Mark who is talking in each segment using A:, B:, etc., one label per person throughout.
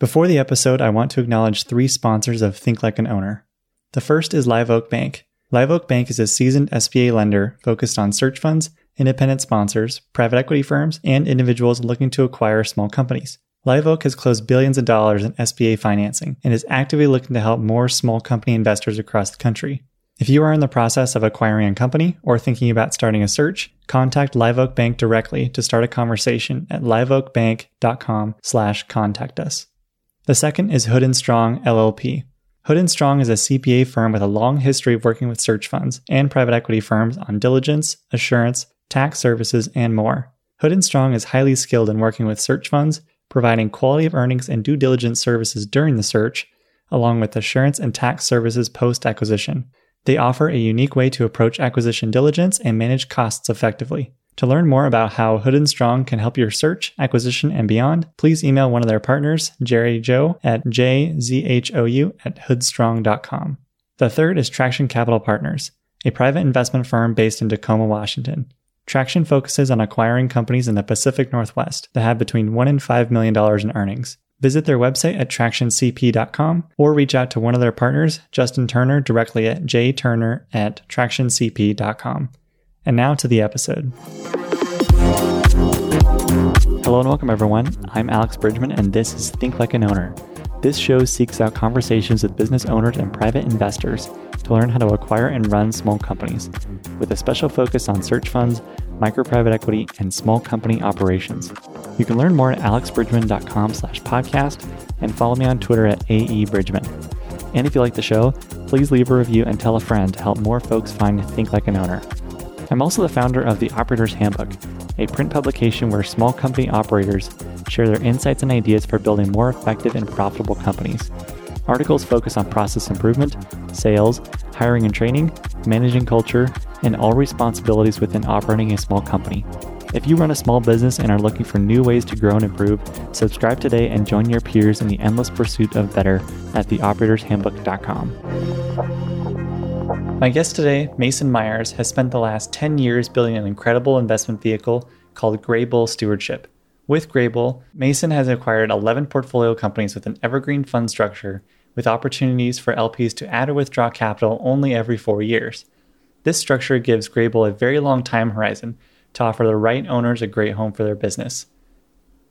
A: Before the episode, I want to acknowledge three sponsors of Think Like an Owner. The first is Live Oak Bank. Live Oak Bank is a seasoned SBA lender focused on search funds, independent sponsors, private equity firms, and individuals looking to acquire small companies. Live Oak has closed billions of dollars in SBA financing and is actively looking to help more small company investors across the country. If you are in the process of acquiring a company or thinking about starting a search, contact Live Oak Bank directly to start a conversation at liveoakbank.com slash contact us. The second is Hood & Strong LLP. Hood & Strong is a CPA firm with a long history of working with search funds and private equity firms on diligence, assurance, tax services, and more. Hood & Strong is highly skilled in working with search funds, providing quality of earnings and due diligence services during the search, along with assurance and tax services post acquisition. They offer a unique way to approach acquisition diligence and manage costs effectively. To learn more about how Hood & Strong can help your search, acquisition, and beyond, please email one of their partners, Jerry Zhou, at jzhou at hoodstrong.com. The third is Traction Capital Partners, a private investment firm based in Tacoma, Washington. Traction focuses on acquiring companies in the Pacific Northwest that have between $1 and $5 million in earnings. Visit their website at tractioncp.com or reach out to one of their partners, Justin Turner, directly at jturner at tractioncp.com. And now to the episode. Hello and welcome, everyone. I'm Alex Bridgman, and this is Think Like an Owner. This show seeks out conversations with business owners and private investors to learn how to acquire and run small companies, with a special focus on search funds, micro private equity, and small company operations. You can learn more at alexbridgman.com slash podcast and follow me on Twitter at aebridgman. And if you like the show, please leave a review and tell a friend to help more folks find Think Like an Owner. I'm also the founder of the Operator's Handbook, a print publication where small company operators share their insights and ideas for building more effective and profitable companies. Articles focus on process improvement, sales, hiring and training, managing culture, and all responsibilities within operating a small company. If you run a small business and are looking for new ways to grow and improve, subscribe today and join your peers in the endless pursuit of better at theoperatorshandbook.com. My guest today, Mason Myers, has spent the last 10 years building an incredible investment vehicle called Greybull Stewardship. With Greybull, Mason has acquired 11 portfolio companies with an evergreen fund structure with opportunities for LPs to add or withdraw capital only every four years. This structure gives Greybull a very long time horizon to offer the right owners a great home for their business.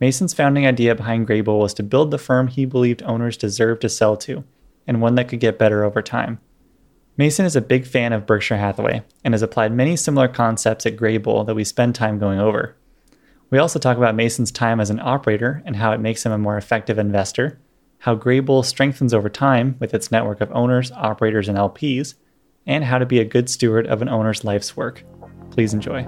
A: Mason's founding idea behind Greybull was to build the firm he believed owners deserved to sell to, and one that could get better over time. Mason is a big fan of Berkshire Hathaway and has applied many similar concepts at Greybull that we spend time going over. We also talk about Mason's time as an operator and how it makes him a more effective investor, how Greybull strengthens over time with its network of owners, operators, and LPs, and how to be a good steward of an owner's life's work. Please enjoy.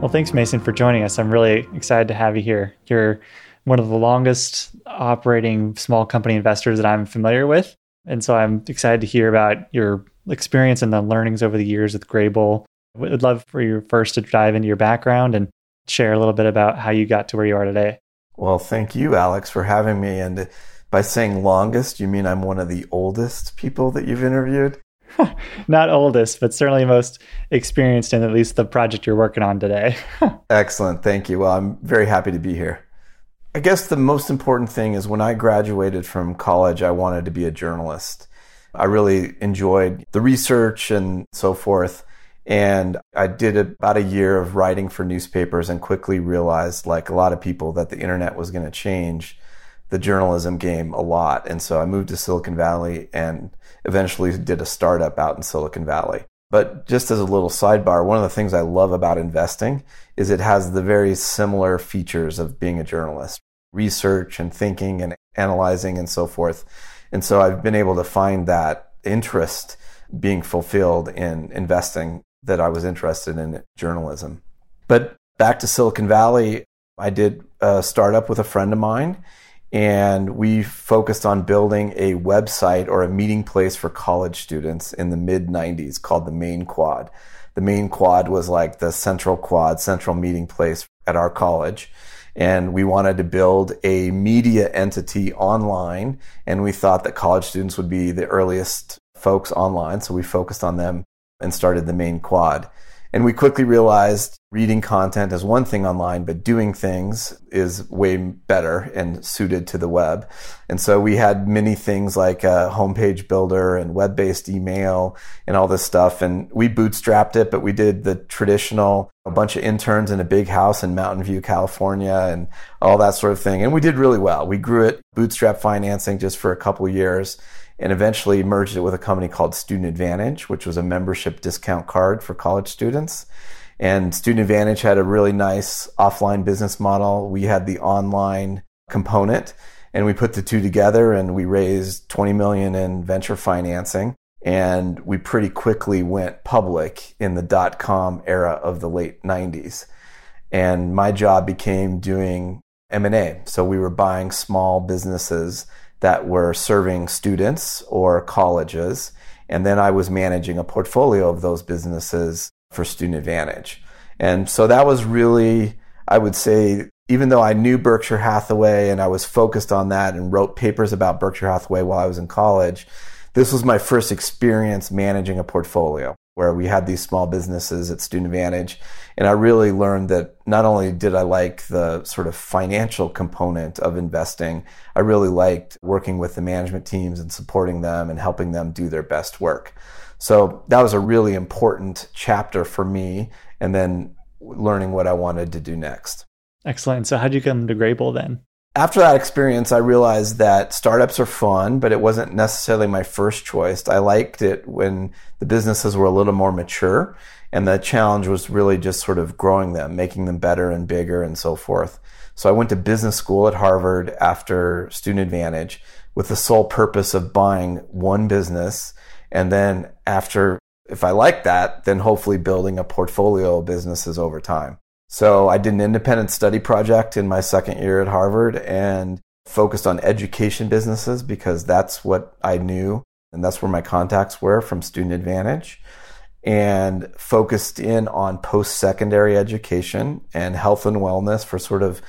A: Well, thanks, Mason, for joining us. I'm really excited to have you here. You're one of the longest operating small company investors that I'm familiar with. And so I'm excited to hear about your experience and the learnings over the years with Greybull. Would love for you first to dive into your background and share a little bit about how you got to where you are today.
B: Well, thank you, Alex, for having me. And by saying longest, you mean I'm one of the oldest people that you've interviewed?
A: Not oldest, but certainly most experienced in at least the project you're working on today.
B: Excellent. Thank you. Well, I'm very happy to be here. I guess the most important thing is when I graduated from college, I wanted to be a journalist. I really enjoyed the research and so forth. And I did about a year of writing for newspapers and quickly realized, like a lot of people, that the internet was going to change the journalism game a lot. And so I moved to Silicon Valley and eventually did a startup out in Silicon Valley. But just as a little sidebar, one of the things I love about investing is it has the very similar features of being a journalist research and thinking and analyzing and so forth. And so I've been able to find that interest being fulfilled in investing that I was interested in journalism. But back to Silicon Valley, I did a startup with a friend of mine and we focused on building a website or a meeting place for college students in the mid 90s called the Main Quad. The Main Quad was like the central quad, central meeting place at our college. And we wanted to build a media entity online. And we thought that college students would be the earliest folks online. So we focused on them and started the Main Quad. And we quickly realized reading content is one thing online, but doing things is way better and suited to the web. And so we had many things like a homepage builder and web based email and all this stuff. And we bootstrapped it, but we did the traditional, a bunch of interns in a big house in Mountain View, California and all that sort of thing. And we did really well. We grew it bootstrap financing just for a couple years and eventually merged it with a company called Student Advantage, which was a membership discount card for college students. And Student Advantage had a really nice offline business model. We had the online component and we put the two together and we raised 20 million in venture financing and we pretty quickly went public in the dot com era of the late 90s. And my job became doing M&A. So we were buying small businesses that were serving students or colleges. And then I was managing a portfolio of those businesses for Student Advantage. And so that was really, I would say, even though I knew Berkshire Hathaway and I was focused on that and wrote papers about Berkshire Hathaway while I was in college, this was my first experience managing a portfolio where we had these small businesses at Student Advantage. And I really learned that not only did I like the sort of financial component of investing, I really liked working with the management teams and supporting them and helping them do their best work. So that was a really important chapter for me. And then learning what I wanted to do next.
A: Excellent. So, how'd you come to Greybull then?
B: After that experience, I realized that startups are fun, but it wasn't necessarily my first choice. I liked it when the businesses were a little more mature, and the challenge was really just sort of growing them, making them better and bigger, and so forth. So I went to business school at Harvard after Student Advantage with the sole purpose of buying one business, and then after, if I liked that, then hopefully building a portfolio of businesses over time. So I did an independent study project in my second year at Harvard and focused on education businesses because that's what I knew and that's where my contacts were from Student Advantage and focused in on post secondary education and health and wellness for sort of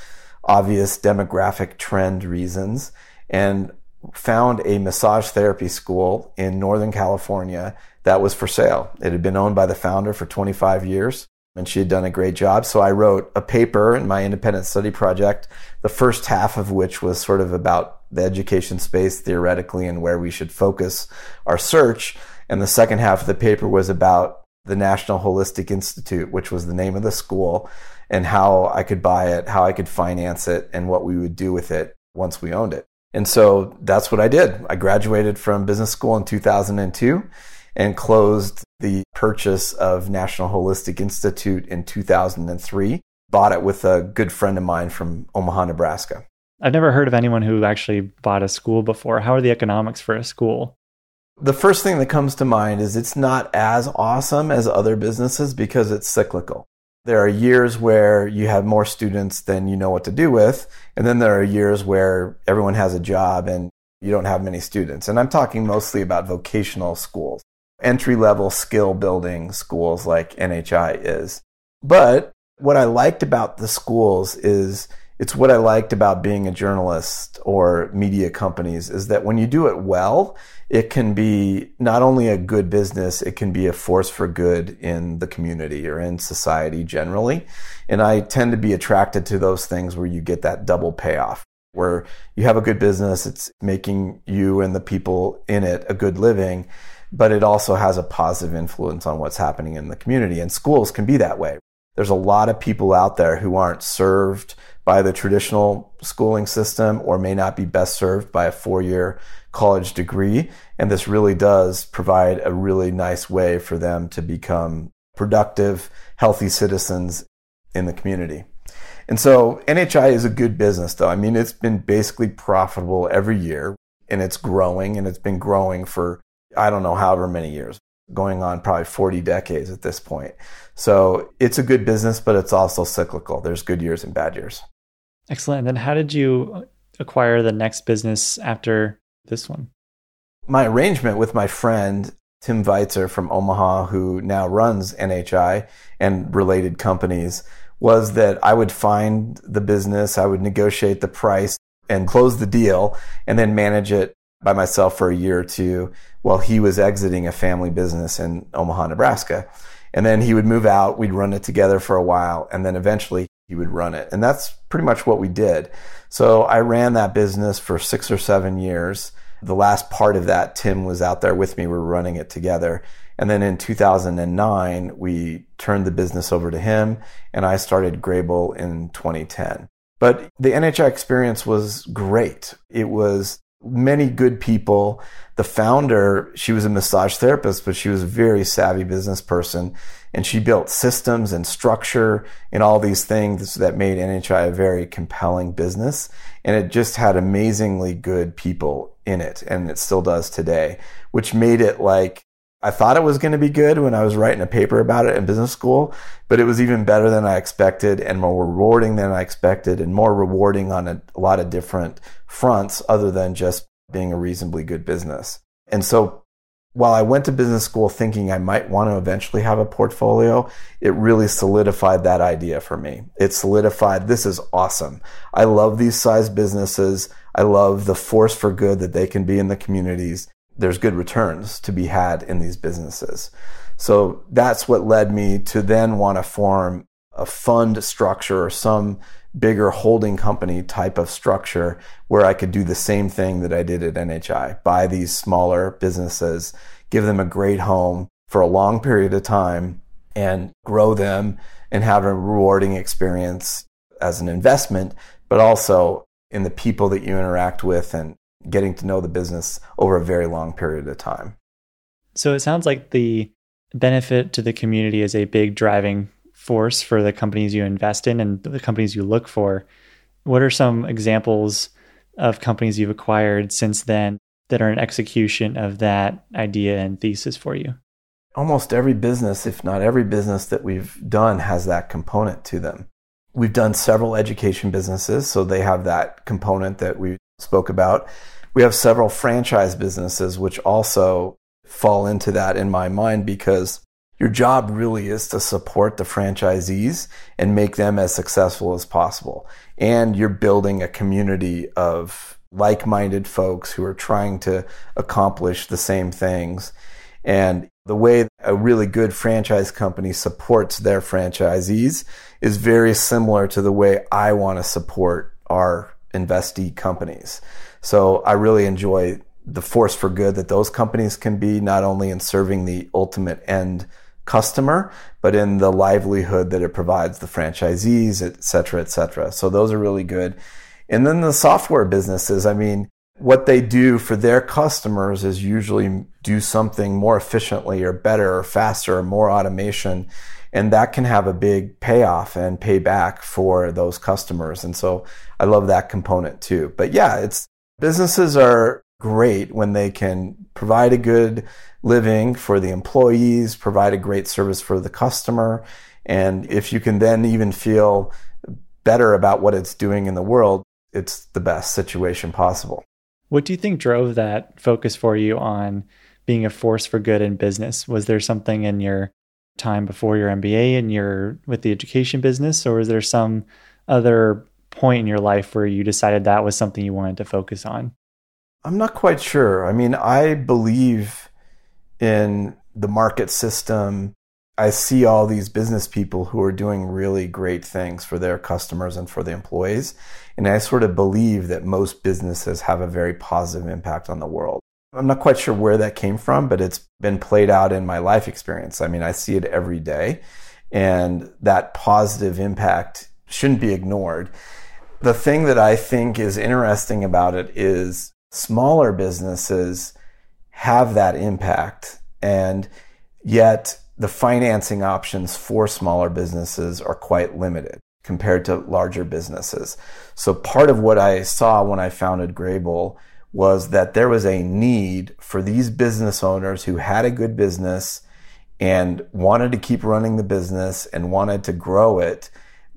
B: obvious demographic trend reasons and found a massage therapy school in Northern California that was for sale. It had been owned by the founder for 25 years and she had done a great job. So I wrote a paper in my independent study project, the first half of which was sort of about the education space theoretically and where we should focus our search. And the second half of the paper was about the National Holistic Institute, which was the name of the school, and how I could buy it, how I could finance it, and what we would do with it once we owned it. And so that's what I did. I graduated from business school in 2002 and closed the purchase of National Holistic Institute in 2003. Bought it with a good friend of mine from Omaha, Nebraska.
A: I've never heard of anyone who actually bought a school before. How are the economics for a school?
B: The first thing that comes to mind is it's not as awesome as other businesses because it's cyclical. There are years where you have more students than you know what to do with. And then there are years where everyone has a job and you don't have many students. And I'm talking mostly about vocational schools entry level skill building schools like NHI is. But what I liked about the schools is it's what I liked about being a journalist or media companies is that when you do it well, it can be not only a good business, it can be a force for good in the community or in society generally. And I tend to be attracted to those things where you get that double payoff, where you have a good business, it's making you and the people in it a good living but it also has a positive influence on what's happening in the community. And schools can be that way. There's a lot of people out there who aren't served by the traditional schooling system or may not be best served by a four year college degree. And this really does provide a really nice way for them to become productive, healthy citizens in the community. And so NHI is a good business though. I mean, it's been basically profitable every year and it's growing and it's been growing for I don't know, however many years, going on probably 40 decades at this point. So it's a good business, but it's also cyclical. There's good years and bad years.
A: Excellent. And then how did you uh, acquire the next business after this one?
B: My arrangement with my friend Tim Weitzer from Omaha, who now runs NHI and related companies, was that I would find the business, I would negotiate the price and close the deal, and then manage it by myself for a year or two while he was exiting a family business in Omaha, Nebraska. And then he would move out. We'd run it together for a while. And then eventually he would run it. And that's pretty much what we did. So I ran that business for six or seven years. The last part of that, Tim was out there with me. We were running it together. And then in 2009, we turned the business over to him and I started Greybull in 2010. But the NHI experience was great. It was many good people. The founder, she was a massage therapist, but she was a very savvy business person. And she built systems and structure and all these things that made NHI a very compelling business. And it just had amazingly good people in it. And it still does today, which made it like I thought it was going to be good when I was writing a paper about it in business school, but it was even better than I expected and more rewarding than I expected and more rewarding on a, a, lot of different fronts other than just being a reasonably good business. And so while I went to business school thinking I might want to eventually have a portfolio, it really solidified that idea for me. It solidified this is awesome. I love these size businesses. I love the force for good that they can be in the communities there's good returns to be had in these businesses. So that's what led me to then want to form a fund structure or some bigger holding company type of structure where I could do the same thing that I did at NHI buy these smaller businesses, give them a great home for a long period of time, and grow them and have a rewarding experience as an investment, but also in the people that you interact with and getting to know the business over a very long period of time.
A: So it sounds like the benefit to the community is a big driving force for the companies you invest in and the companies you look for. What are some examples of companies you've acquired since then that are an execution of that idea and thesis for you?
B: Almost every business, if not every business that we've done, has that component to them. We've done several education businesses, so they have that component that we spoke about. We have several franchise businesses which also fall into that in my mind because your job really is to support the franchisees and make them as successful as possible. And you're building a community of like minded folks who are trying to accomplish the same things. And the way a really good franchise company supports their franchisees is very similar to the way I want to support our investee companies. So I really enjoy the force for good that those companies can be, not only in serving the ultimate end customer, but in the livelihood that it provides the franchisees, et cetera, et cetera. So those are really good. And then the software businesses, I mean, what they do for their customers is usually do something more efficiently or better or faster or more automation and that can have a big payoff and payback for those customers. And so I love that component too. But yeah, it's businesses are great when they can provide a good living for the employees, provide a great service for the customer. And if you can then even feel better about what it's doing in the world, it's the best situation possible.
A: What do you think drove that focus for you on being a force for good in business? Was there something in your time before your MBA and you're with the education business, or is there some other point in your life where you decided that was something you wanted to focus on?
B: I'm not quite sure. I mean, I believe in the market system. I see all these business people who are doing really great things for their customers and for the employees. And I sort of believe that most businesses have a very positive impact on the world. I'm not quite sure where that came from, but it's been played out in my life experience. I mean, I see it every day, and that positive impact shouldn't be ignored. The thing that I think is interesting about it is smaller businesses have that impact, and yet the financing options for smaller businesses are quite limited compared to larger businesses. So part of what I saw when I founded Greybull was that there was a need for these business owners who had a good business and wanted to keep running the business and wanted to grow it.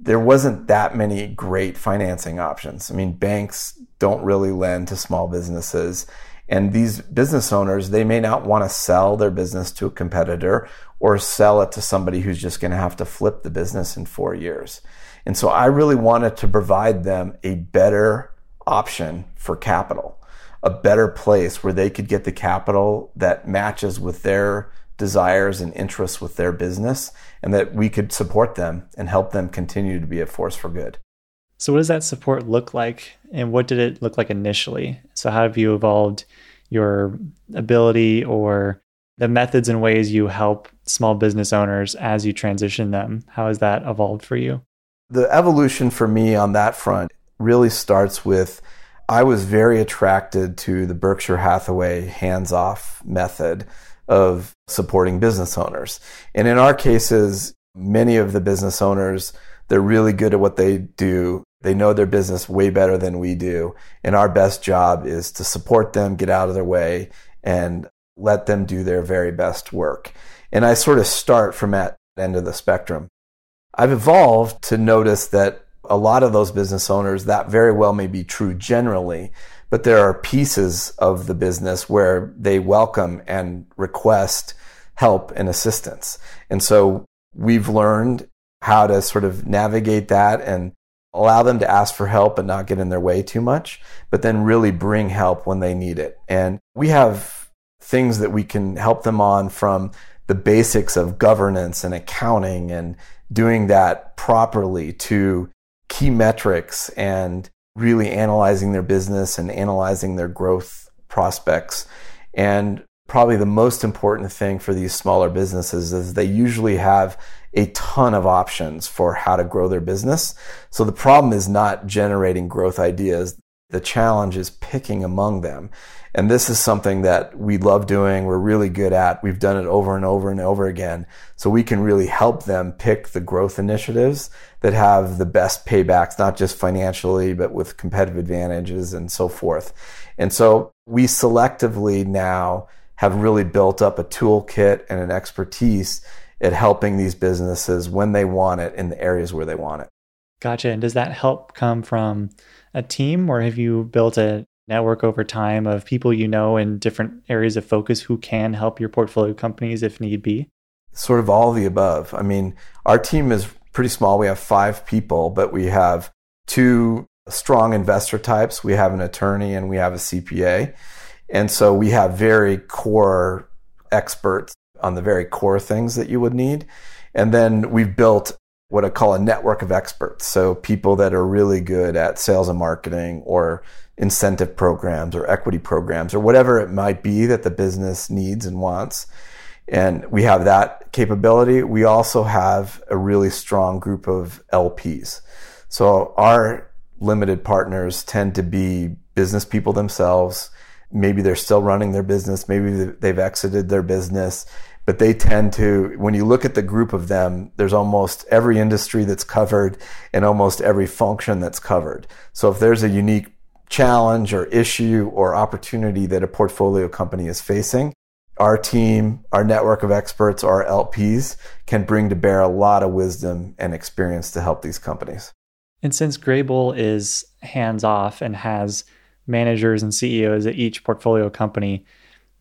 B: There wasn't that many great financing options. I mean, banks don't really lend to small businesses. And these business owners, they may not want to sell their business to a competitor or sell it to somebody who's just going to have to flip the business in four years. And so I really wanted to provide them a better option for capital a better place where they could get the capital that matches with their desires and interests with their business and that we could support them and help them continue to be a force for good.
A: So, what does that support look like? And what did it look like initially? So, how have you evolved your ability or the methods and ways you help small business owners as you transition them? How has that evolved for you?
B: The evolution for me on that front really starts with I was very attracted to the Berkshire Hathaway hands off method of supporting business owners. And in our cases, many of the business owners, they're really good at what they do. They know their business way better than we do. And our best job is to support them, get out of their way, and let them do their very best work. And I sort of start from that end of the spectrum. I've evolved to notice that a lot of those business owners, that very well may be true generally, but there are pieces of the business where they welcome and request help and assistance. And so we've learned how to sort of navigate that and allow them to ask for help and not get in their way too much, but then really bring help when they need it. And we have things that we can help them on from the basics of governance and accounting and doing that properly to key metrics and really analyzing their business and analyzing their growth prospects. And probably the most important thing for these smaller businesses is they usually have a ton of options for how to grow their business. So the problem is not generating growth ideas. The challenge is picking among them. And this is something that we love doing. We're really good at. We've done it over and over and over again. So we can really help them pick the growth initiatives that have the best paybacks, not just financially, but with competitive advantages and so forth. And so we selectively now have really built up a toolkit and an expertise at helping these businesses when they want it in the areas where they want it.
A: Gotcha. And does that help come from a team or have you built a network over time of people you know in different areas of focus who can help your portfolio companies if need be?
B: Sort of all of the above. I mean, our team is pretty small. We have five people, but we have two strong investor types. We have an attorney and we have a CPA. And so we have very core experts on the very core things that you would need. And then we've built what I call a network of experts. So people that are really good at sales and marketing or incentive programs or equity programs or whatever it might be that the business needs and wants. And we have that capability. We also have a really strong group of LPs. So our limited partners tend to be business people themselves. Maybe they're still running their business. Maybe they've exited their business but they tend to, when you look at the group of them, there's almost every industry that's covered and almost every function that's covered. So if there's a unique challenge or issue or opportunity that a portfolio company is facing, our team, our network of experts, our LPs can bring to bear a lot of wisdom and experience to help these companies.
A: And since Greybull is hands off and has managers and CEOs at each portfolio company,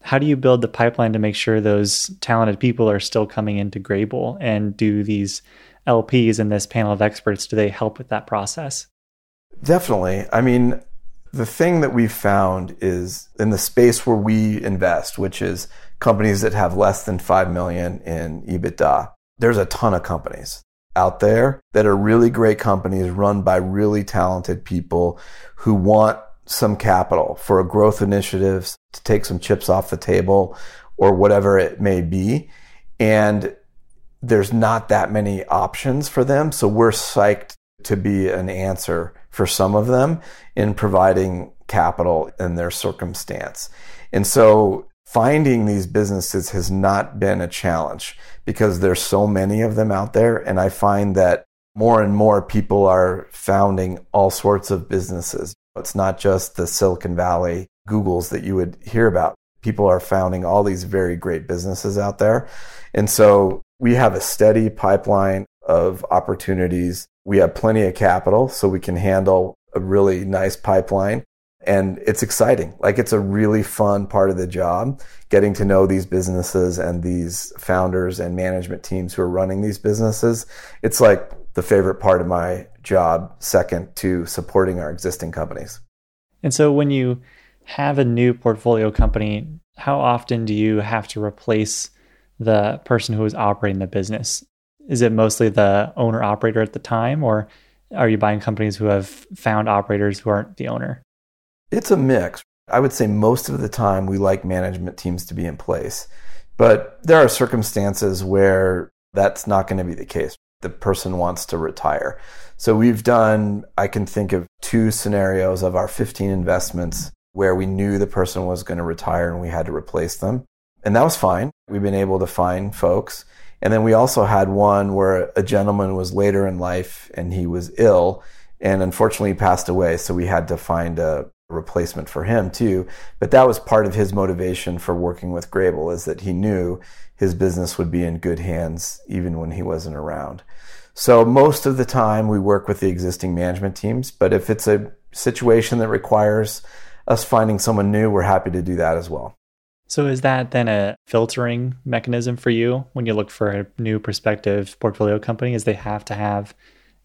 A: how do you build the pipeline to make sure those talented people are still coming into Greybull? And do these LPs and this panel of experts, do they help with that process?
B: Definitely. I mean, the thing that we've found is in the space where we invest, which is companies that have less than 5 million in EBITDA, there's a ton of companies out there that are really great companies run by really talented people who want some capital for a growth initiatives to take some chips off the table or whatever it may be. And there's not that many options for them. So we're psyched to be an answer for some of them in providing capital in their circumstance. And so finding these businesses has not been a challenge because there's so many of them out there. And I find that more and more people are founding all sorts of businesses. It's not just the Silicon Valley Googles that you would hear about. People are founding all these very great businesses out there. And so we have a steady pipeline of opportunities. We have plenty of capital, so we can handle a really nice pipeline. And it's exciting. Like it's a really fun part of the job, getting to know these businesses and these founders and management teams who are running these businesses. It's like the favorite part of my job, second to supporting our existing companies.
A: And so when you have a new portfolio company, how often do you have to replace the person who is operating the business? Is it mostly the owner operator at the time, or are you buying companies who have found operators who aren't the owner?
B: It's a mix. I would say most of the time we like management teams to be in place. But there are circumstances where that's not going to be the case. The person wants to retire. So we've done, I can think of two scenarios of our 15 investments where we knew the person was going to retire and we had to replace them. And that was fine. We've been able to find folks. And then we also had one where a gentleman was later in life and he was ill and unfortunately passed away. So we had to find a replacement for him too. But that was part of his motivation for working with Greybull is that he knew his business would be in good hands even when he wasn't around. So most of the time we work with the existing management teams, but if it's a situation that requires us finding someone new, we're happy to do that as well.
A: So is that then a filtering mechanism for you when you look for a new prospective portfolio company is they have to have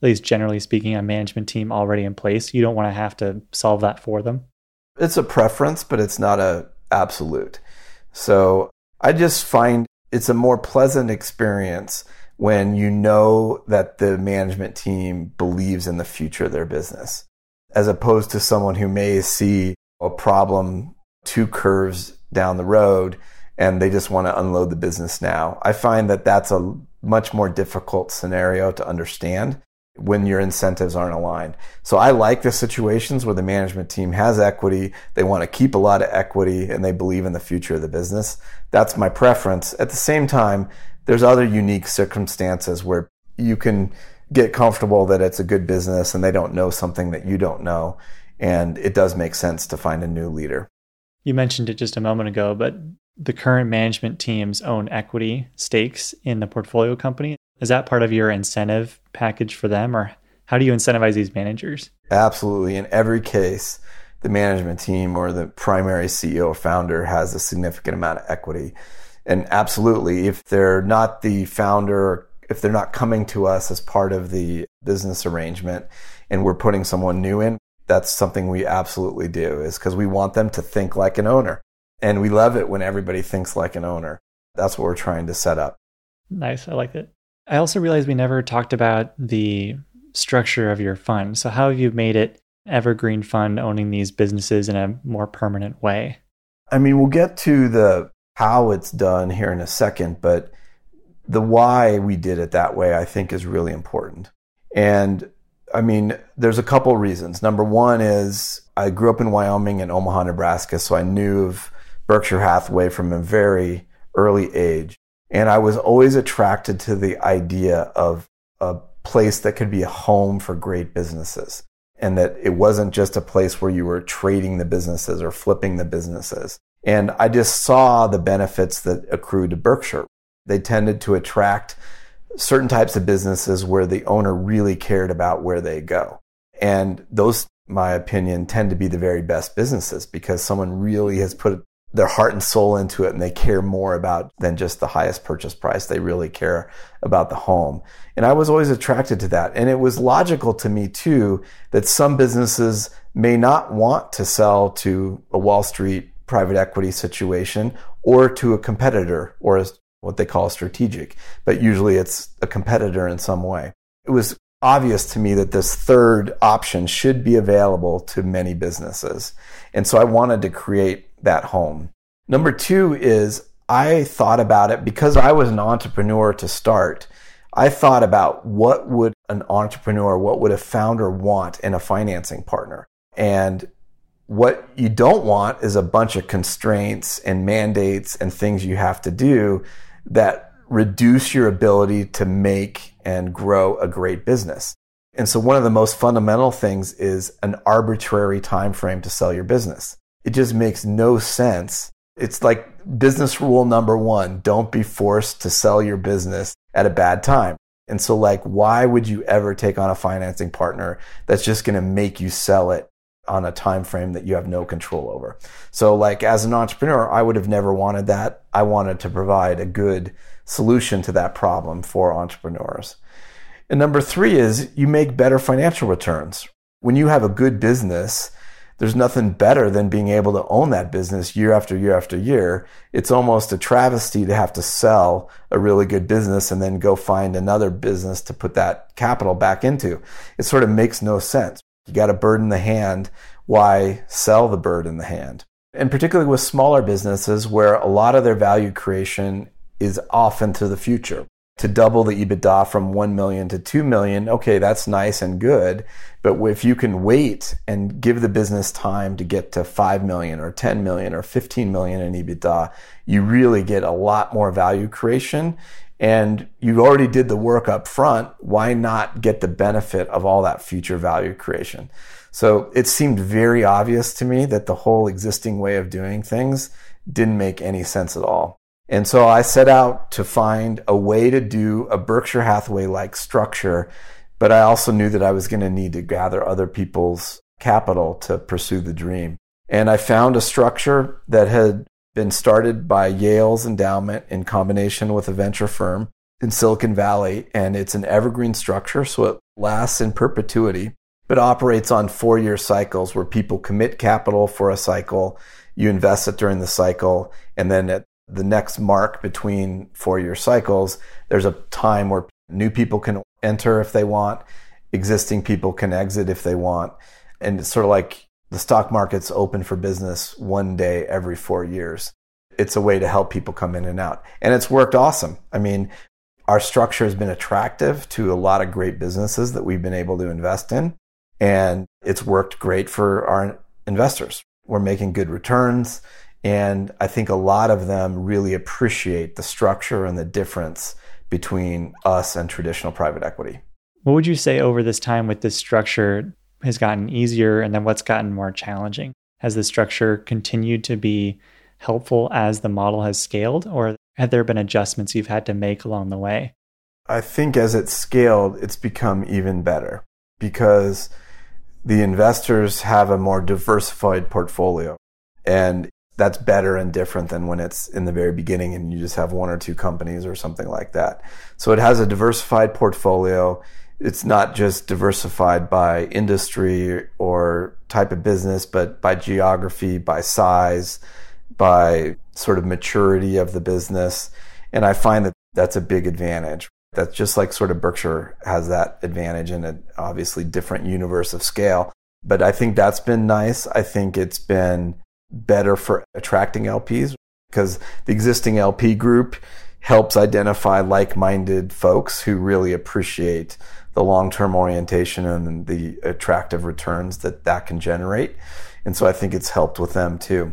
A: at least generally speaking a management team already in place. You don't want to have to solve that for them.
B: It's a preference, but it's not a absolute. So I just find it's a more pleasant experience when you know that the management team believes in the future of their business, as opposed to someone who may see a problem two curves down the road and they just want to unload the business now. I find that that's a much more difficult scenario to understand when your incentives aren't aligned. So I like the situations where the management team has equity, they want to keep a lot of equity and they believe in the future of the business. That's my preference. At the same time, there's other unique circumstances where you can get comfortable that it's a good business and they don't know something that you don't know. And it does make sense to find a new leader.
A: You mentioned it just a moment ago, but the current management teams own equity stakes in the portfolio company. Is that part of your incentive package for them, or how do you incentivize these managers?
B: Absolutely. In every case, the management team or the primary CEO or founder has a significant amount of equity. And absolutely, if they're not the founder, if they're not coming to us as part of the business arrangement and we're putting someone new in, that's something we absolutely do is because we want them to think like an owner. And we love it when everybody thinks like an owner. That's what we're trying to set up.
A: Nice. I like it. I also realized we never talked about the structure of your fund. So, how have you made it evergreen fund owning these businesses in a more permanent way?
B: I mean, we'll get to the how it's done here in a second, but the why we did it that way, I think, is really important. And I mean, there's a couple reasons. Number one is I grew up in Wyoming and Omaha, Nebraska, so I knew of Berkshire Hathaway from a very early age. And I was always attracted to the idea of a place that could be a home for great businesses and that it wasn't just a place where you were trading the businesses or flipping the businesses. And I just saw the benefits that accrued to Berkshire. They tended to attract certain types of businesses where the owner really cared about where they go. And those, my opinion, tend to be the very best businesses because someone really has put their heart and soul into it and they care more about than just the highest purchase price. They really care about the home. And I was always attracted to that. And it was logical to me too that some businesses may not want to sell to a Wall Street private equity situation or to a competitor or a, what they call strategic, but usually it's a competitor in some way. It was obvious to me that this third option should be available to many businesses. And so I wanted to create that home. Number two is I thought about it because I was an entrepreneur to start. I thought about what would an entrepreneur, what would a founder want in a financing partner? And what you don't want is a bunch of constraints and mandates and things you have to do that reduce your ability to make and grow a great business. And so one of the most fundamental things is an arbitrary time frame to sell your business. It just makes no sense. It's like business rule number 1, don't be forced to sell your business at a bad time. And so like why would you ever take on a financing partner that's just going to make you sell it on a time frame that you have no control over. So like as an entrepreneur, I would have never wanted that. I wanted to provide a good solution to that problem for entrepreneurs. And number 3 is you make better financial returns. When you have a good business, there's nothing better than being able to own that business year after year after year. It's almost a travesty to have to sell a really good business and then go find another business to put that capital back into. It sort of makes no sense. You got a bird in the hand. Why sell the bird in the hand? And particularly with smaller businesses where a lot of their value creation is off into the future to double the EBITDA from 1 million to 2 million, okay, that's nice and good. But if you can wait and give the business time to get to 5 million or 10 million or 15 million in EBITDA, you really get a lot more value creation. And you already did the work up front. Why not get the benefit of all that future value creation? So it seemed very obvious to me that the whole existing way of doing things didn't make any sense at all. And so I set out to find a way to do a Berkshire Hathaway like structure, but I also knew that I was going to need to gather other people's capital to pursue the dream. And I found a structure that had been started by Yale's endowment in combination with a venture firm in Silicon Valley. And it's an evergreen structure, so it lasts in perpetuity, but operates on four year cycles where people commit capital for a cycle, you invest it during the cycle, and then at the next mark between four year cycles, there's a time where new people can enter if they want, existing people can exit if they want. And it's sort of like the stock market's open for business one day every four years. It's a way to help people come in and out. And it's worked awesome. I mean, our structure has been attractive to a lot of great businesses that we've been able to invest in. And it's worked great for our investors. We're making good returns. And I think a lot of them really appreciate the structure and the difference between us and traditional private equity.
A: What would you say over this time with this structure has gotten easier and then what's gotten more challenging? Has the structure continued to be helpful as the model has scaled, or have there been adjustments you've had to make along the way?
B: I think as it's scaled, it's become even better because the investors have a more diversified portfolio. And that's better and different than when it's in the very beginning and you just have one or two companies or something like that. So it has a diversified portfolio. It's not just diversified by industry or type of business, but by geography, by size, by sort of maturity of the business. And I find that that's a big advantage. That's just like sort of Berkshire has that advantage in an obviously different universe of scale. But I think that's been nice. I think it's been better for attracting LPs because the existing LP group helps identify like-minded folks who really appreciate the long-term orientation and the attractive returns that that can generate. And so I think it's helped with them too.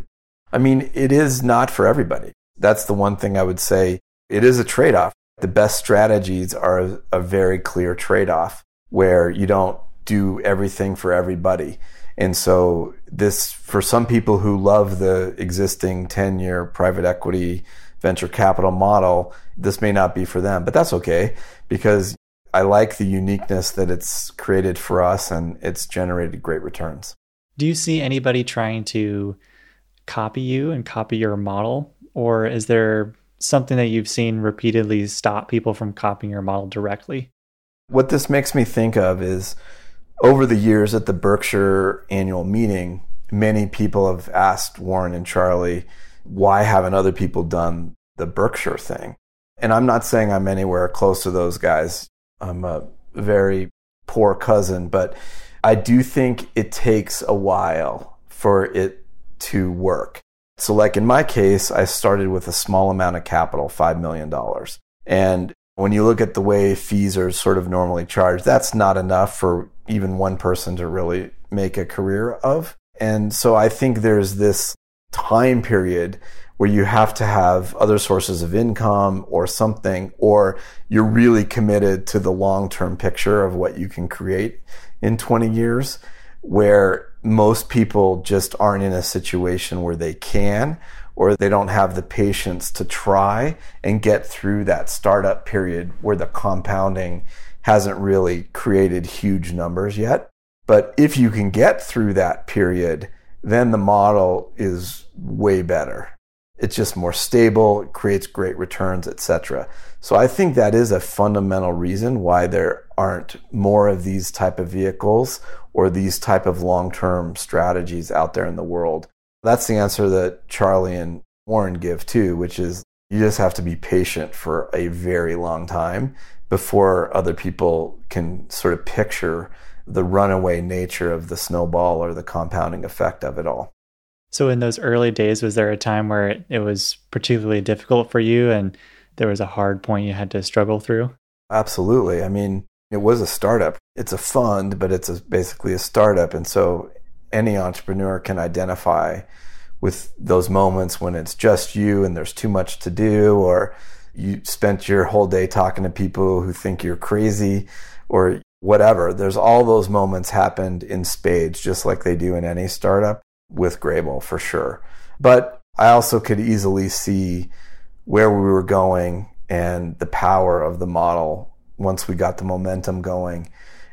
B: I mean, it is not for everybody. That's the one thing I would say. It is a trade-off. The best strategies are a very clear trade-off where you don't do everything for everybody. And so this, for some people who love the existing 10 year private equity venture capital model, this may not be for them, but that's okay because I like the uniqueness that it's created for us and it's generated great returns.
A: Do you see anybody trying to copy you and copy your model? Or is there something that you've seen repeatedly stop people from copying your model directly?
B: What this makes me think of is over the years at the Berkshire annual meeting, many people have asked Warren and Charlie, why haven't other people done the Berkshire thing? And I'm not saying I'm anywhere close to those guys. I'm a very poor cousin, but I do think it takes a while for it to work. So, like in my case, I started with a small amount of capital, $5 million. And when you look at the way fees are sort of normally charged, that's not enough for even one person to really make a career of. And so I think there's this time period where you have to have other sources of income or something, or you're really committed to the long term picture of what you can create in 20 years, where most people just aren't in a situation where they can or they don't have the patience to try and get through that startup period where the compounding hasn't really created huge numbers yet. But if you can get through that period, then the model is way better. It's just more stable, it creates great returns, etc. So I think that is a fundamental reason why there aren't more of these type of vehicles or these type of long-term strategies out there in the world. That's the answer that Charlie and Warren give too, which is you just have to be patient for a very long time before other people can sort of picture the runaway nature of the snowball or the compounding effect of it all.
A: So, in those early days, was there a time where it, it was particularly difficult for you and there was a hard point you had to struggle through?
B: Absolutely. I mean, it was a startup. It's a fund, but it's a, basically a startup. And so any entrepreneur can identify with those moments when it's just you and there's too much to do, or you spent your whole day talking to people who think you're crazy, or whatever. There's all those moments happened in spades, just like they do in any startup with Greybull for sure. But I also could easily see where we were going and the power of the model once we got the momentum going.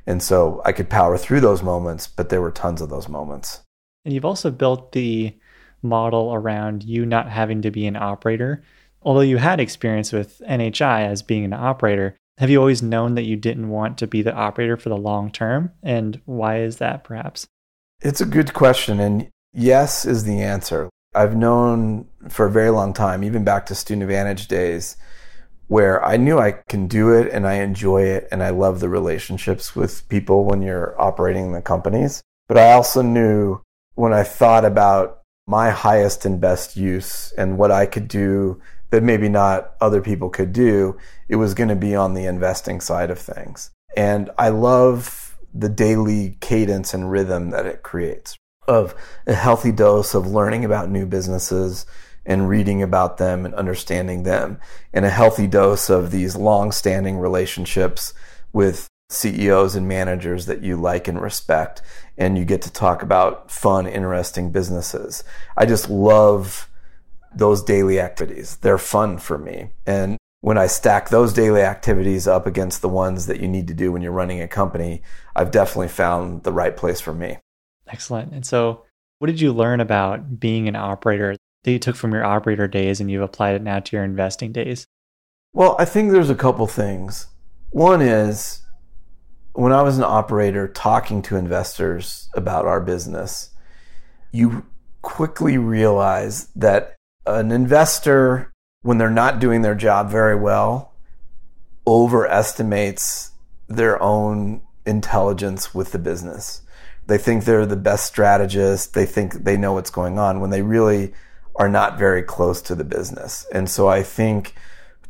B: And so I could power through those moments, but there were tons of those moments.
A: And you've also built the model around you not having to be an operator. Although you had experience with NHI as being an operator, have you always known that you didn't want to be the operator for the long term? And why is that perhaps?
B: It's a good question. And yes is the answer. I've known for a very long time, even back to Student Advantage days, where I knew I can do it and I enjoy it and I love the relationships with people when you're operating the companies. But I also knew when I thought about my highest and best use and what I could do that maybe not other people could do, it was going to be on the investing side of things. And I love the daily cadence and rhythm that it creates of a healthy dose of learning about new businesses and reading about them and understanding them and a healthy dose of these long-standing relationships with CEOs and managers that you like and respect, and you get to talk about fun, interesting businesses. I just love those daily activities. They're fun for me. And when I stack those daily activities up against the ones that you need to do when you're running a company, I've definitely found the right place for me.
A: Excellent. And so, what did you learn about being an operator that you took from your operator days and you've applied it now to your investing days?
B: Well, I think there's a couple things. One is when I was an operator talking to investors about our business, you quickly realize that an investor, when they're not doing their job very well, overestimates their own intelligence with the business. They think they're the best strategist. They think they know what's going on when they really are not very close to the business. And so I think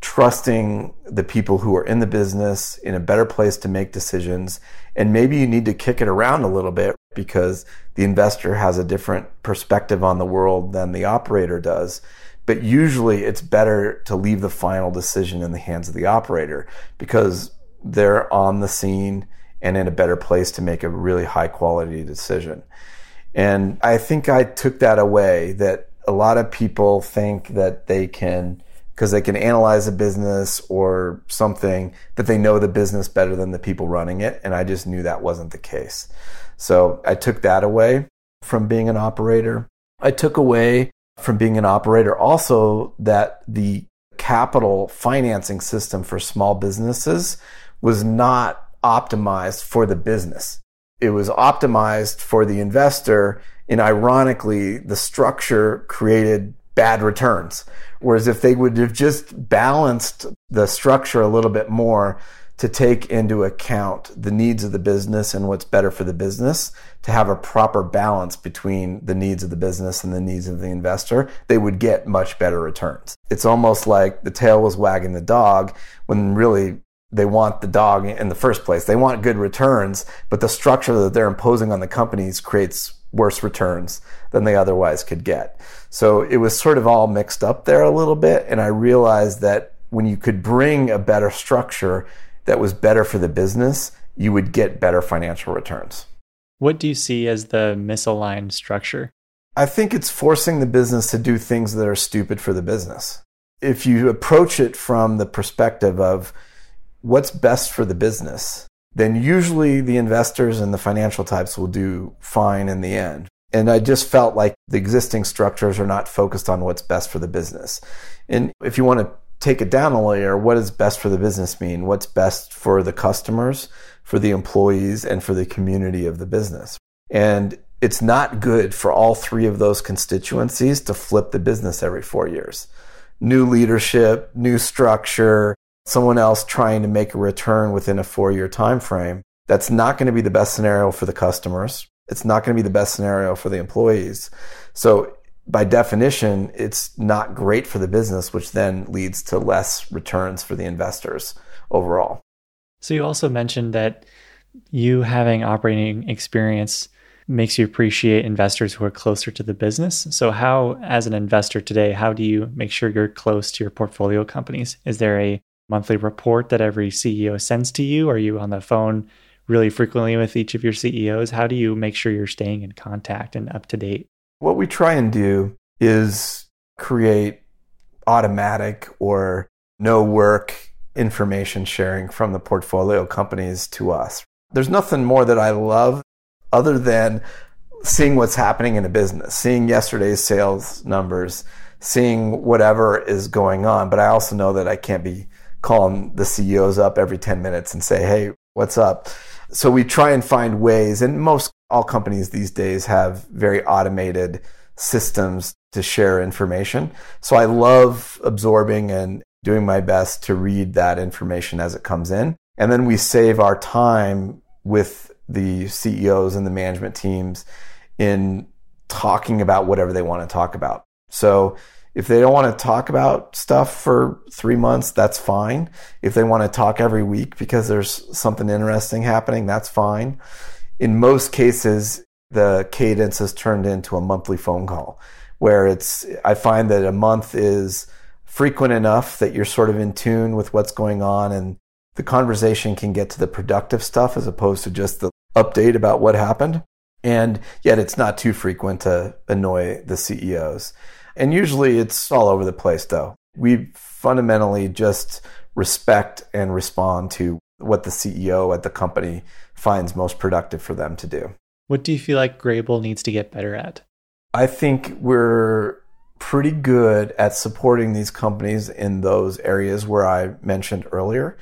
B: trusting the people who are in the business in a better place to make decisions. And maybe you need to kick it around a little bit because the investor has a different perspective on the world than the operator does. But usually it's better to leave the final decision in the hands of the operator because they're on the scene and in a better place to make a really high quality decision. And I think I took that away that a lot of people think that they can because they can analyze a business or something that they know the business better than the people running it. And I just knew that wasn't the case. So I took that away from being an operator. I took away from being an operator also that the capital financing system for small businesses was not optimized for the business. It was optimized for the investor. And ironically, the structure created bad returns. Whereas if they would have just balanced the structure a little bit more to take into account the needs of the business and what's better for the business, to have a proper balance between the needs of the business and the needs of the investor, they would get much better returns. It's almost like the tail was wagging the dog when really they want the dog in the first place. They want good returns, but the structure that they're imposing on the companies creates worse returns than they otherwise could get. So it was sort of all mixed up there a little bit. And I realized that when you could bring a better structure that was better for the business, you would get better financial returns.
A: What do you see as the misaligned structure?
B: I think it's forcing the business to do things that are stupid for the business. If you approach it from the perspective of what's best for the business, then usually the investors and the financial types will do fine in the end. And I just felt like the existing structures are not focused on what's best for the business. And if you want to take it down a layer, what does best for the business mean? What's best for the customers, for the employees, and for the community of the business? And it's not good for all three of those constituencies to flip the business every four years. New leadership, new structure, someone else trying to make a return within a four year time frame. That's not going to be the best scenario for the customers. It's not going to be the best scenario for the employees. So by definition, it's not great for the business, which then leads to less returns for the investors overall.
A: So you also mentioned that you having operating experience makes you appreciate investors who are closer to the business. So how as an investor today, how do you make sure you're close to your portfolio companies? Is there a monthly report that every CEO sends to you? Are you on the phone really frequently with each of your CEOs? How do you make sure you're staying in contact and up to date?
B: What we try and do is create automatic or no work information sharing from the portfolio companies to us. There's nothing more that I love other than seeing what's happening in a business, seeing yesterday's sales numbers, seeing whatever is going on. But I also know that I can't be calling the CEOs up every 10 minutes and say, hey, what's up? So we try and find ways, and most all companies these days have very automated systems to share information. So I love absorbing and doing my best to read that information as it comes in. And then we save our time with the CEOs and the management teams in talking about whatever they want to talk about. So if they don't want to talk about stuff for three months, that's fine. If they want to talk every week because there's something interesting happening, that's fine. In most cases, the cadence has turned into a monthly phone call where it's, I find that a month is frequent enough that you're sort of in tune with what's going on and the conversation can get to the productive stuff as opposed to just the update about what happened. And yet it's not too frequent to annoy the CEOs. And usually it's all over the place, though. We fundamentally just respect and respond to what the CEO at the company finds most productive for them to do.
A: What do you feel like Greybull needs to get better at?
B: I think we're pretty good at supporting these companies in those areas where I mentioned earlier.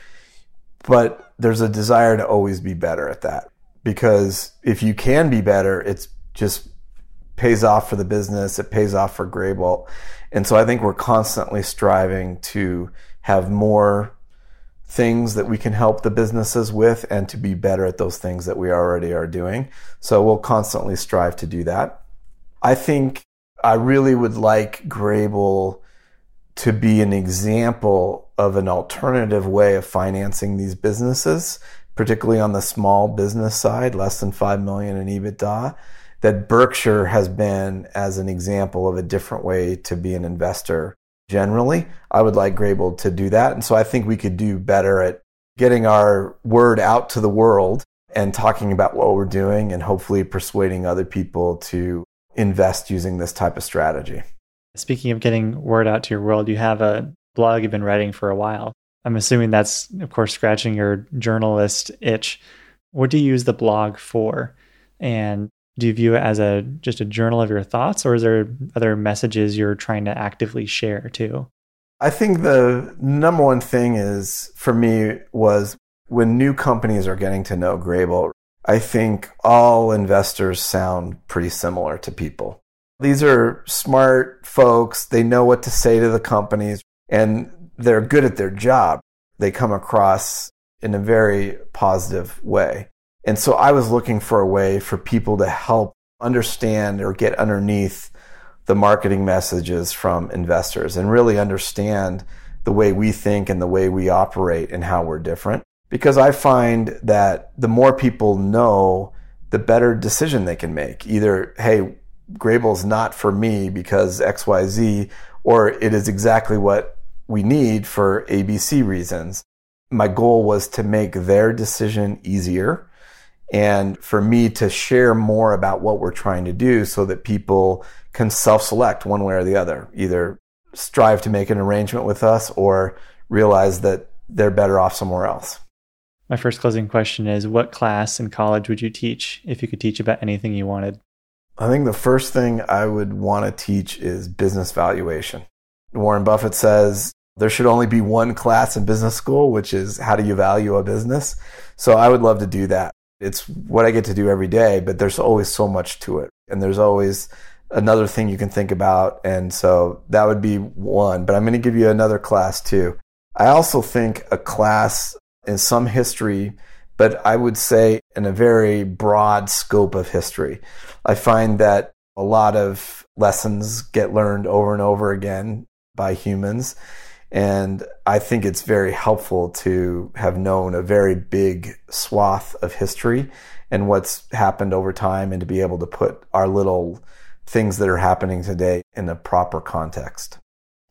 B: But there's a desire to always be better at that because if you can be better, it's just pays off for the business. It pays off for Greybull. And so I think we're constantly striving to have more things that we can help the businesses with and to be better at those things that we already are doing. So we'll constantly strive to do that. I think I really would like Greybull to be an example of an alternative way of financing these businesses, particularly on the small business side, less than 5 million in EBITDA that Berkshire has been as an example of a different way to be an investor generally. I would like Greybull to do that. And so I think we could do better at getting our word out to the world and talking about what we're doing and hopefully persuading other people to invest using this type of strategy.
A: Speaking of getting word out to your world, you have a blog you've been writing for a while. I'm assuming that's, of course, scratching your journalist itch. What do you use the blog for? And do you view it as a just a journal of your thoughts or is there other messages you're trying to actively share too?
B: I think the number one thing is for me was when new companies are getting to know greybull i think all investors sound pretty similar to people. These are smart folks. They know what to say to the companies and they're good at their job. They come across in a very positive way and so I was looking for a way for people to help understand or get underneath the marketing messages from investors and really understand the way we think and the way we operate and how we're different. Because I find that the more people know, the better decision they can make. Either, hey, Greybull's not for me because XYZ, or it is exactly what we need for ABC reasons. My goal was to make their decision easier and for me to share more about what we're trying to do so that people can self select one way or the other, either strive to make an arrangement with us or realize that they're better off somewhere else.
A: My first closing question is What class in college would you teach if you could teach about anything you wanted?
B: I think the first thing I would want to teach is business valuation. Warren Buffett says there should only be one class in business school, which is how do you value a business? So I would love to do that. It's what I get to do every day, but there's always so much to it. And there's always another thing you can think about. And so that would be one, but I'm going to give you another class too. I also think a class in some history, but I would say in a very broad scope of history. I find that a lot of lessons get learned over and over again by humans. And I think it's very helpful to have known a very big swath of history and what's happened over time and to be able to put our little things that are happening today in the proper context.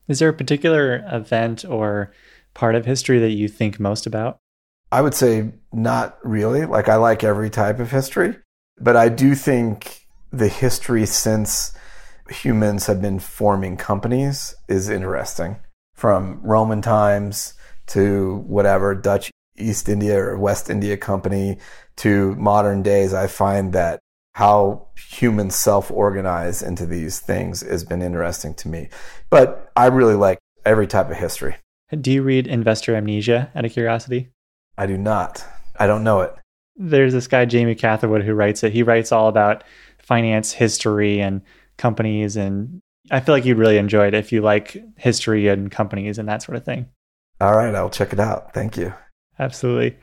A: Is there a particular event or part of history that you think most about?
B: I would say not really. Like, I like every type of history, but I do think the history since humans have been forming companies is interesting. From Roman times to whatever, Dutch East India or West India Company to modern days, I find that how humans self organize into these things has been interesting to me. But I really like every type of history.
A: Do you read Investor Amnesia out of curiosity?
B: I do not. I don't know it.
A: There's this guy, Jamie Catherwood, who writes it. He writes all about finance history and companies. And I feel like you'd really enjoy it if you like history and companies and that sort of thing.
B: All right. I'll check it out. Thank you.
A: Absolutely.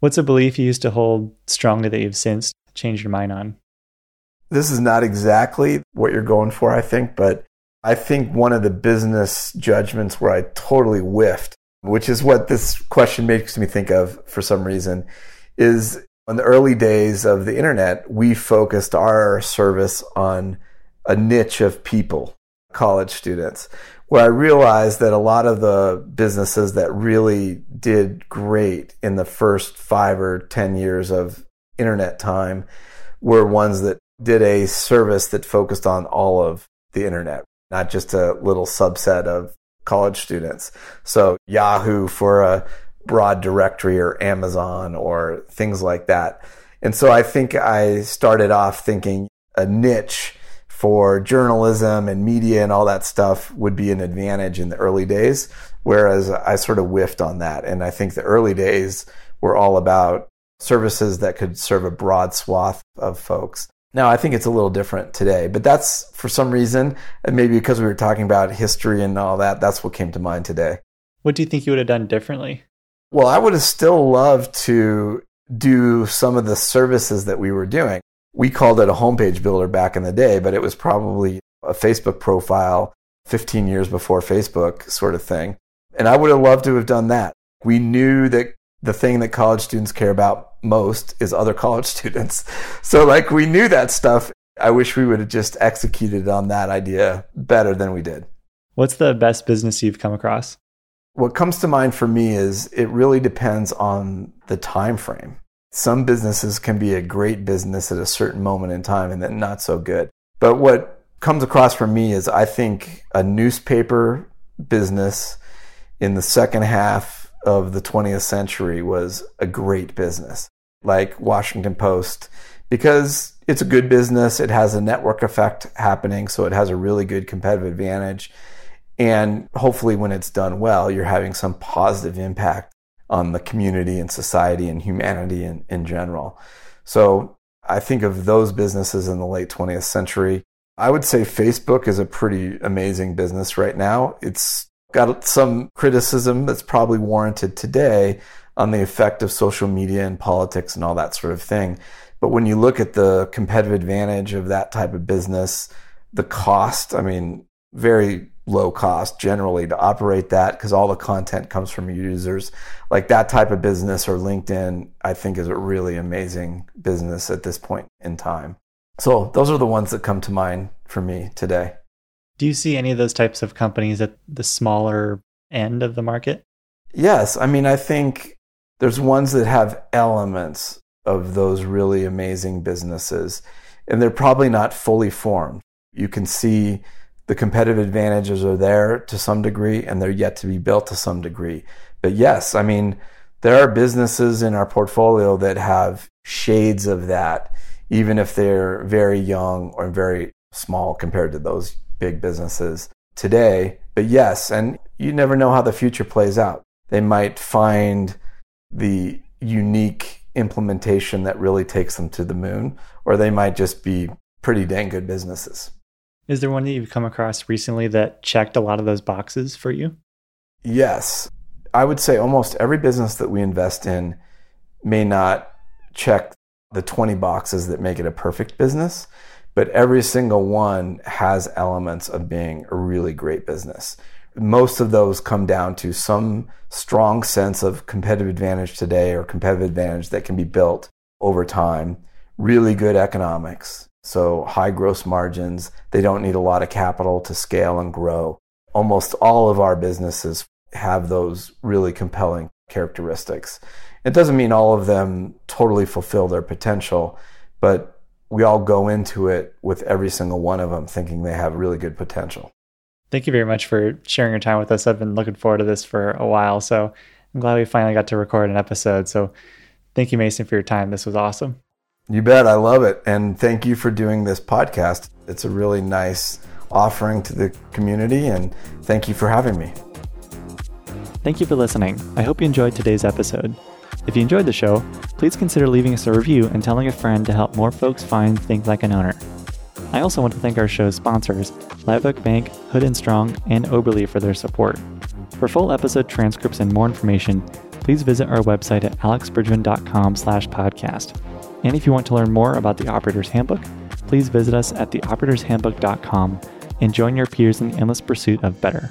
A: What's a belief you used to hold strongly that you've since changed your mind on?
B: This is not exactly what you're going for, I think, but I think one of the business judgments where I totally whiffed, which is what this question makes me think of for some reason, is in the early days of the internet, we focused our service on a niche of people, college students, where I realized that a lot of the businesses that really did great in the first five or 10 years of internet time were ones that did a service that focused on all of the internet, not just a little subset of college students. So Yahoo for a broad directory or Amazon or things like that. And so I think I started off thinking a niche for journalism and media and all that stuff would be an advantage in the early days. Whereas I sort of whiffed on that. And I think the early days were all about services that could serve a broad swath of folks. Now, I think it's a little different today, but that's for some reason, and maybe because we were talking about history and all that, that's what came to mind today.
A: What do you think you would have done differently?
B: Well, I would have still loved to do some of the services that we were doing. We called it a homepage builder back in the day, but it was probably a Facebook profile 15 years before Facebook sort of thing. And I would have loved to have done that. We knew that the thing that college students care about most is other college students. So, like, we knew that stuff. I wish we would have just executed on that idea better than we did.
A: What's the best business you've come across?
B: What comes to mind for me is it really depends on the time frame. Some businesses can be a great business at a certain moment in time and then not so good. But what comes across for me is I think a newspaper business in the second half of the 20th century was a great business, like Washington Post, because it's a good business. It has a network effect happening, so it has a really good competitive advantage. And hopefully, when it's done well, you're having some positive impact on the community and society and humanity in, in general. So I think of those businesses in the late 20th century. I would say Facebook is a pretty amazing business right now. It's got some criticism that's probably warranted today on the effect of social media and politics and all that sort of thing. But when you look at the competitive advantage of that type of business, the cost, I mean, very low cost generally to operate that because all the content comes from users. Like that type of business or LinkedIn, I think is a really amazing business at this point in time. So those are the ones that come to mind for me today.
A: Do you see any of those types of companies at the smaller end of the market?
B: Yes. I mean, I think there's ones that have elements of those really amazing businesses, and they're probably not fully formed. You can see the competitive advantages are there to some degree, and they're yet to be built to some degree. But yes, I mean, there are businesses in our portfolio that have shades of that, even if they're very young or very small compared to those big businesses today. But yes, and you never know how the future plays out. They might find the unique implementation that really takes them to the moon, or they might just be pretty dang good businesses.
A: Is there one that you've come across recently that checked a lot of those boxes for you?
B: Yes. I would say almost every business that we invest in may not check the 20 boxes that make it a perfect business, but every single one has elements of being a really great business. Most of those come down to some strong sense of competitive advantage today or competitive advantage that can be built over time, really good economics, so high gross margins. They don't need a lot of capital to scale and grow. Almost all of our businesses have those really compelling characteristics. It doesn't mean all of them totally fulfill their potential, but we all go into it with every single one of them thinking they have really good potential.
A: Thank you very much for sharing your time with us. I've been looking forward to this for a while, so I'm glad we finally got to record an episode. So thank you, Mason, for your time. This was awesome.
B: You bet. I love it. And thank you for doing this podcast. It's a really nice offering to the community, and thank you for having me.
A: Thank you for listening. I hope you enjoyed today's episode. If you enjoyed the show, please consider leaving us a review and telling a friend to help more folks find Think Like an Owner. I also want to thank our show's sponsors, Live Oak Bank, Hood and Strong, and Oberly for their support. For full episode transcripts and more information, please visit our website at alexbridgman.com slash podcast. And if you want to learn more about the Operator's Handbook, please visit us at theoperatorshandbook.com and join your peers in the endless pursuit of better.